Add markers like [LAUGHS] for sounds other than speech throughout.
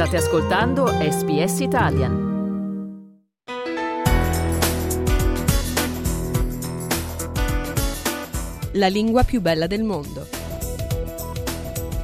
State ascoltando SBS Italian. La lingua più bella del mondo.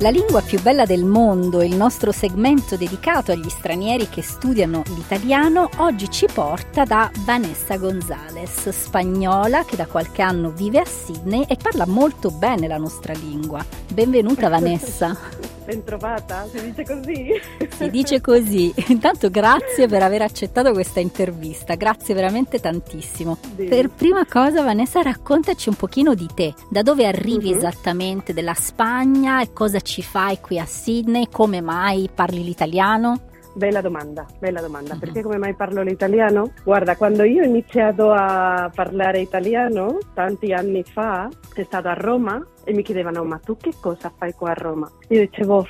La lingua più bella del mondo, il nostro segmento dedicato agli stranieri che studiano l'italiano, oggi ci porta da Vanessa Gonzales, spagnola che da qualche anno vive a Sydney e parla molto bene la nostra lingua. Benvenuta [LAUGHS] Vanessa. Bentrovata, si dice così? Si dice così. Intanto grazie per aver accettato questa intervista, grazie veramente tantissimo. Sì. Per prima cosa Vanessa raccontaci un pochino di te, da dove arrivi uh-huh. esattamente della Spagna e cosa ci fai qui a Sydney, come mai parli l'italiano? Bella domanda, bella domanda. Uh-huh. Perché come mai parlo l'italiano? Guarda, quando io ho iniziato a parlare italiano, tanti anni fa, è stato a Roma e mi chiedevano ma tu che cosa fai qua a Roma? Io dicevo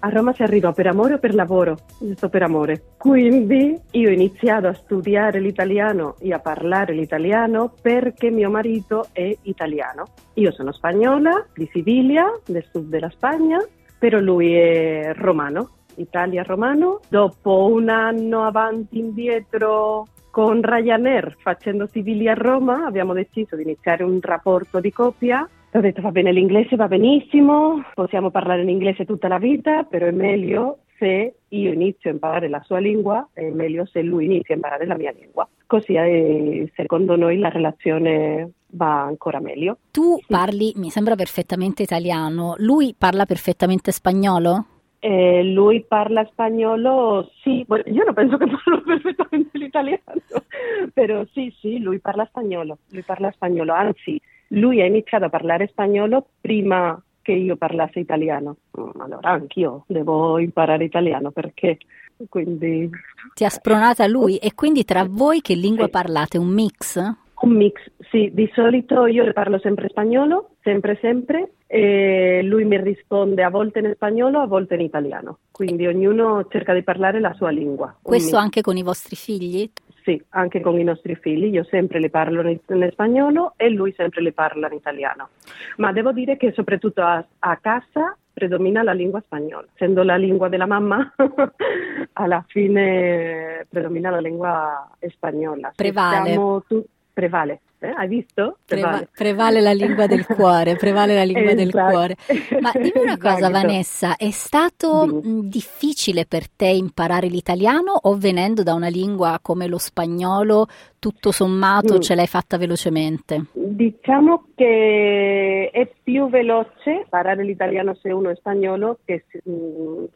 a Roma si arriva per amore o per lavoro? Io sto per amore. Quindi io ho iniziato a studiare l'italiano e a parlare l'italiano perché mio marito è italiano. Io sono spagnola, di Siviglia, del sud della Spagna, però lui è romano, Italia-romano. Dopo un anno avanti e indietro con Ryanair facendo Siviglia-Roma abbiamo deciso di iniziare un rapporto di coppia ho detto va bene l'inglese, va benissimo, possiamo parlare in inglese tutta la vita, però è meglio se io inizio a imparare la sua lingua, è meglio se lui inizia a imparare la mia lingua. Così eh, secondo noi la relazione va ancora meglio. Tu parli, mi sembra perfettamente italiano, lui parla perfettamente spagnolo? Eh, lui parla spagnolo, sì, io non penso che [LAUGHS] parlo perfettamente l'italiano, però sì, sì, lui parla spagnolo, lui parla spagnolo, anzi lui ha iniziato a parlare spagnolo prima che io parlassi italiano. Mm, allora anch'io devo imparare italiano perché quindi... Ti ha spronata lui [LAUGHS] e quindi tra voi che lingua parlate? Un mix? Un mix, sì, di solito io le parlo sempre spagnolo, sempre sempre, e lui mi risponde a volte in spagnolo, a volte in italiano, quindi ognuno cerca di parlare la sua lingua. Questo anche con i vostri figli? Sì, anche con i nostri figli, io sempre le parlo in, in spagnolo e lui sempre le parla in italiano. Ma devo dire che soprattutto a, a casa predomina la lingua spagnola, essendo la lingua della mamma, [LAUGHS] alla fine predomina la lingua spagnola. Prevale. Tu, prevale, eh? Hai visto? Prevale. prevale. la lingua del [LAUGHS] cuore, prevale la lingua esatto. del cuore. Ma dimmi una cosa esatto. Vanessa, è stato sì. difficile per te imparare l'italiano o venendo da una lingua come lo spagnolo, tutto sommato sì. ce l'hai fatta velocemente? Diciamo che è più veloce imparare l'italiano se uno è spagnolo che se,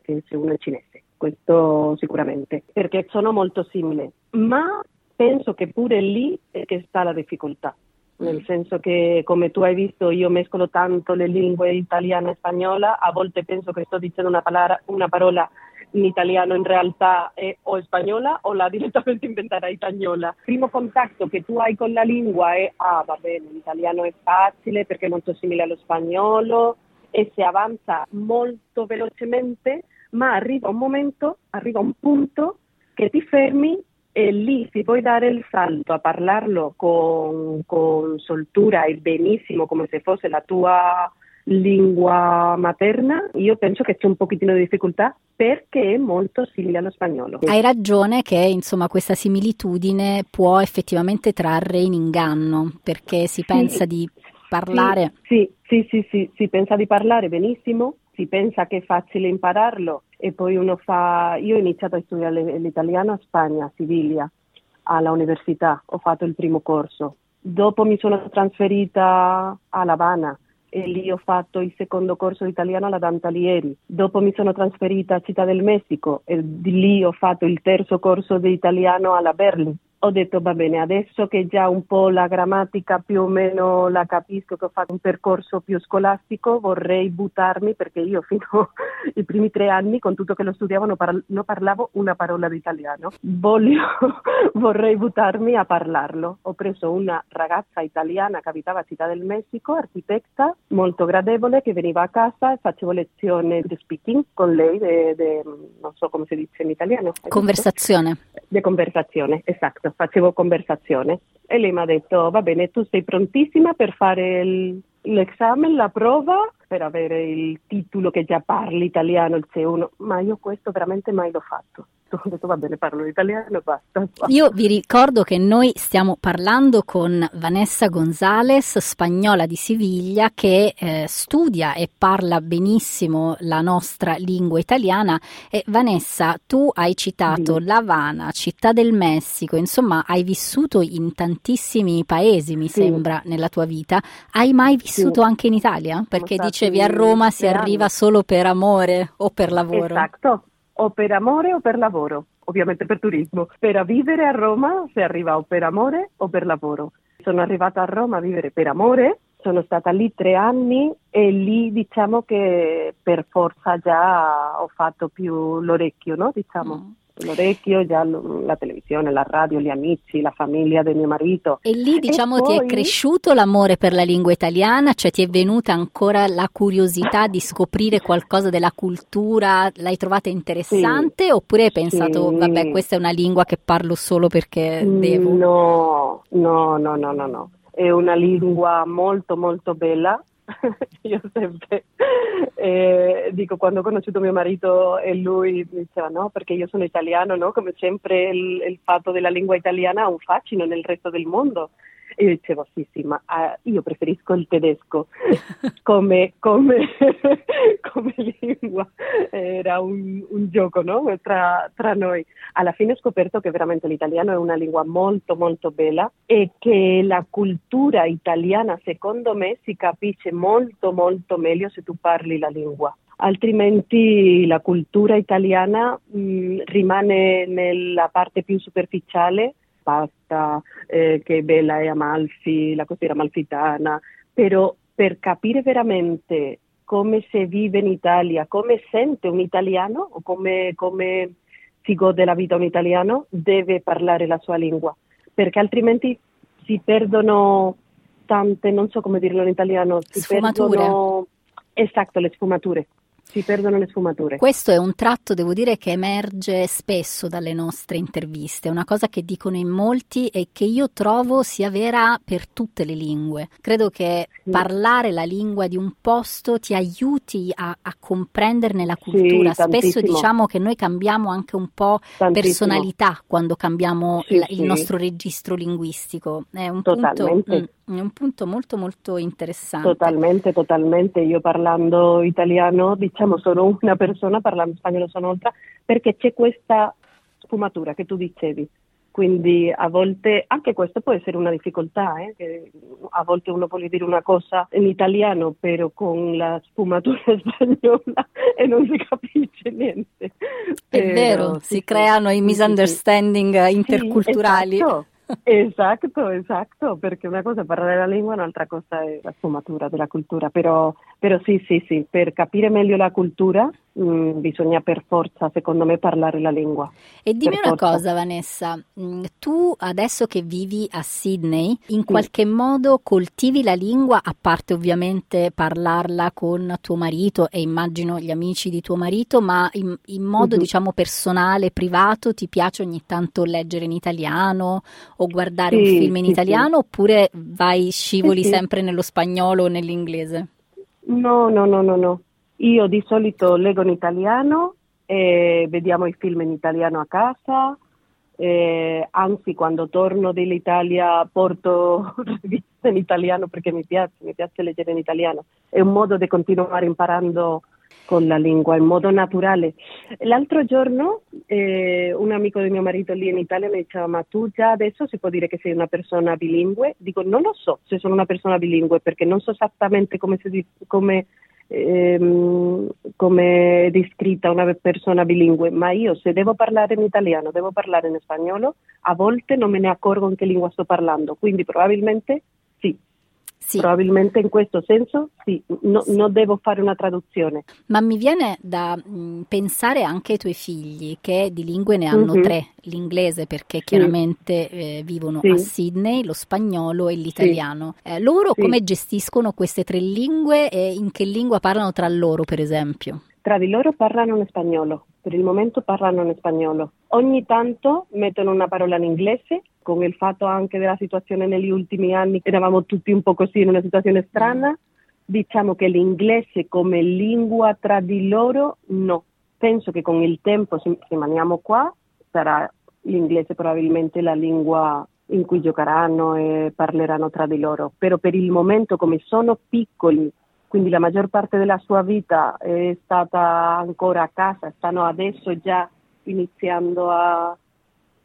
che se uno è cinese questo sicuramente, perché sono molto simili, ma penso che pure lì è che sta la difficoltà, nel mm. senso che come tu hai visto io mescolo tanto le lingue italiana e spagnola, a volte penso che sto dicendo una parola, una parola in italiano in realtà è o spagnola o la [LAUGHS] direttamente inventata spagnola. Il primo contatto che tu hai con la lingua è, ah va bene, l'italiano è facile perché è molto simile allo spagnolo e si avanza molto velocemente, ma arriva un momento, arriva un punto che ti fermi e lì si puoi dare il salto a parlarlo con, con soltura e benissimo come se fosse la tua lingua materna, io penso che c'è un pochettino di difficoltà perché è molto simile allo spagnolo. Hai ragione che insomma questa similitudine può effettivamente trarre in inganno perché si pensa sì, di parlare. Sì, sì, sì, sì, si pensa di parlare benissimo, si pensa che è facile impararlo e poi uno fa... Io ho iniziato a studiare l'italiano a Spagna, a Siviglia, all'università, ho fatto il primo corso. Dopo mi sono trasferita a La Habana e lì ho fatto il secondo corso di italiano alla Dante Alighieri. Dopo mi sono trasferita a Città del Messico e lì ho fatto il terzo corso di italiano alla Berlin ho detto va bene, adesso che già un po' la grammatica più o meno la capisco, che ho fatto un percorso più scolastico, vorrei buttarmi perché io fino [LAUGHS] ai primi tre anni, con tutto che lo studiavo, non, parla- non parlavo una parola di italiano. Voglio, [LAUGHS] vorrei buttarmi a parlarlo. Ho preso una ragazza italiana che abitava a Città del Messico, architetta, molto gradevole, che veniva a casa e facevo lezione di speaking con lei, de, de, non so come si dice in italiano. Conversazione. Di conversazione, esatto facevo conversazione. E lei mi ha detto va bene tu sei prontissima per fare il, l'esame, la prova per avere il titolo che già parli italiano, il C1, ma io questo veramente mai l'ho fatto [LAUGHS] ho detto va bene, parlo l'italiano e basta. [LAUGHS] Io vi ricordo che noi stiamo parlando con Vanessa Gonzales, spagnola di Siviglia, che eh, studia e parla benissimo la nostra lingua italiana. E Vanessa, tu hai citato sì. L'Havana, Città del Messico, insomma, hai vissuto in tantissimi paesi, mi sì. sembra, nella tua vita. Hai mai vissuto sì. anche in Italia? Perché dicevi a Roma si arriva solo per amore o per lavoro. Esatto, o per amore o per lavoro, ovviamente per turismo. Per vivere a Roma si arriva o per amore o per lavoro. Sono arrivata a Roma a vivere per amore, sono stata lì tre anni e lì diciamo che per forza già ho fatto più l'orecchio, no? Diciamo. Mm l'orecchio, già la televisione, la radio, gli amici, la famiglia del mio marito. E lì diciamo e ti è cresciuto l'amore per la lingua italiana, cioè ti è venuta ancora la curiosità di scoprire qualcosa della cultura, l'hai trovata interessante sì, oppure hai pensato sì. vabbè questa è una lingua che parlo solo perché devo? No, no, no, no, no, no. È una lingua molto molto bella [LAUGHS] io sempre eh, dico quando ho conosciuto mio marito e lui mi diceva no perché io sono italiano no come sempre il, il fatto della lingua italiana ha un fascino nel resto del mondo e io dicevo sì, sì, ma uh, io preferisco il tedesco [LAUGHS] come, come, [LAUGHS] come lingua. Era un, un gioco no? tra, tra, noi. Alla fine ho scoperto che veramente l'italiano è una lingua molto, molto bella e che la cultura italiana, secondo me, si capisce molto, molto meglio se tu parli la lingua altrimenti la cultura italiana mh, mm, rimane nella parte più superficiale pasta, eh, che bella è Amalfi, la costiera amalfitana, però per capire veramente come si vive in Italia, come sente un italiano o come, come si gode la vita un italiano, deve parlare la sua lingua, perché altrimenti si perdono tante, non so come dirlo in italiano, si sfumature. perdono esatto le sfumature si perdono le sfumature. Questo è un tratto, devo dire, che emerge spesso dalle nostre interviste, una cosa che dicono in molti e che io trovo sia vera per tutte le lingue. Credo che sì. parlare la lingua di un posto ti aiuti a, a comprenderne la cultura. Sì, spesso diciamo che noi cambiamo anche un po' tantissimo. personalità quando cambiamo sì, la, il nostro registro linguistico. È un Totalmente. punto... Mm, è un punto molto molto interessante. Totalmente, totalmente. Io parlando italiano, diciamo, sono una persona, parlando spagnolo sono un'altra, perché c'è questa sfumatura che tu dicevi. Quindi a volte anche questo può essere una difficoltà, eh? a volte uno vuole dire una cosa in italiano però con la sfumatura [LAUGHS] spagnola e non si capisce niente. È però, vero, sì, si sì, creano i misunderstanding sì, interculturali. Esatto. Esatto, esatto, perché una cosa è parlare la lingua, un'altra cosa è la sfumatura della cultura, però, però sì, sì, sì, per capire meglio la cultura mh, mm, bisogna per forza, secondo me, parlare la lingua. E dimmi una forza. cosa, Vanessa, mm, tu adesso che vivi a Sydney, in sì. qualche modo coltivi la lingua, a parte ovviamente parlarla con tuo marito e immagino gli amici di tuo marito, ma in, in modo uh-huh. diciamo personale, privato, ti piace ogni tanto leggere in italiano o guardare sì, un film in sì, italiano oppure vai scivoli sempre nello spagnolo o nell'inglese? No, no, no, no, no. Io di solito leggo in italiano e vediamo i film in italiano a casa, eh, anzi quando torno dall'Italia porto [LAUGHS] riviste in italiano perché mi piace, mi piace leggere in italiano. È un modo di continuare imparando con la lingua in modo naturale. L'altro giorno eh, un amico di mio marito lì in Italia mi diceva ma tu già adesso si può dire che sei una persona bilingue? Dico non lo so se sono una persona bilingue perché non so esattamente come, si, come ehm, come descritta una persona bilingue, ma io se devo parlare in italiano, devo parlare in spagnolo, a volte non me ne accorgo in che lingua sto parlando, quindi probabilmente sì. Probabilmente in questo senso sì, no, sì, non devo fare una traduzione. Ma mi viene da mh, mm, pensare anche ai tuoi figli che di lingue ne hanno mm-hmm. tre, l'inglese perché chiaramente eh, vivono a Sydney, lo spagnolo e l'italiano. Eh, loro come gestiscono queste tre lingue e in che lingua parlano tra loro per esempio? Tra di loro parlano in spagnolo, per il momento parlano in spagnolo. Ogni tanto mettono una parola in inglese, con il fatto anche della situazione negli ultimi anni, eravamo tutti un po' così in una situazione strana, diciamo che l'inglese come lingua tra di loro no. Penso che con il tempo, se rimaniamo qua, sarà l'inglese probabilmente la lingua in cui giocheranno e parleranno tra di loro, però per il momento come sono piccoli, quindi la maggior parte della sua vita è stata ancora a casa, stanno adesso già iniziando a,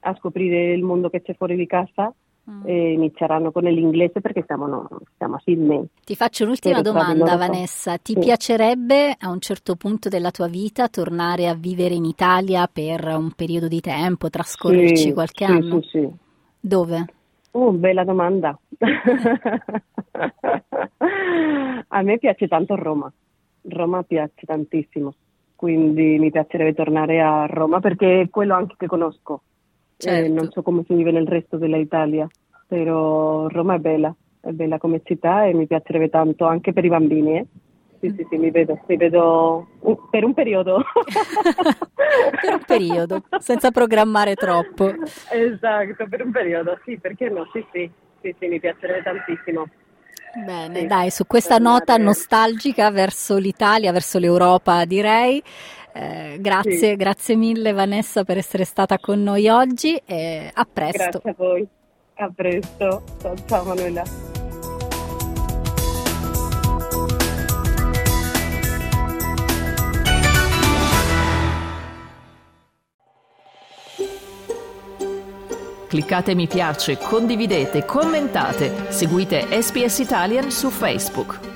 a scoprire il mondo che c'è fuori di casa, mm. e inizieranno con l'inglese perché siamo, no, siamo a Sydney. Ti faccio un'ultima domanda Vanessa, ti sì. piacerebbe a un certo punto della tua vita tornare a vivere in Italia per un periodo di tempo, trascorrerci sì, qualche sì, anno? Sì, sì. Dove? Oh, bella domanda. [LAUGHS] a me piace tanto Roma. Roma piace tantissimo, quindi mi piacerebbe tornare a Roma perché è quello anche che conosco. Certo. Eh, non so come si vive nel resto dell'Italia, però Roma è bella, è bella come città e mi piacerebbe tanto anche per i bambini. Eh. Sì, sì, sì, mi vedo, mi vedo per un periodo. [LAUGHS] per un periodo, senza programmare troppo. Esatto, per un periodo, sì, perché no? Sì, sì, sì, sì mi piacerebbe tantissimo. Bene, sì, dai, su questa nota nostalgica verso l'Italia, verso l'Europa, direi. Eh, grazie, sì. grazie mille Vanessa per essere stata con noi oggi e a presto. Grazie a voi, a presto. Ciao, ciao Manuela. Cliccate mi piace, condividete, commentate, seguite SPS Italian su Facebook.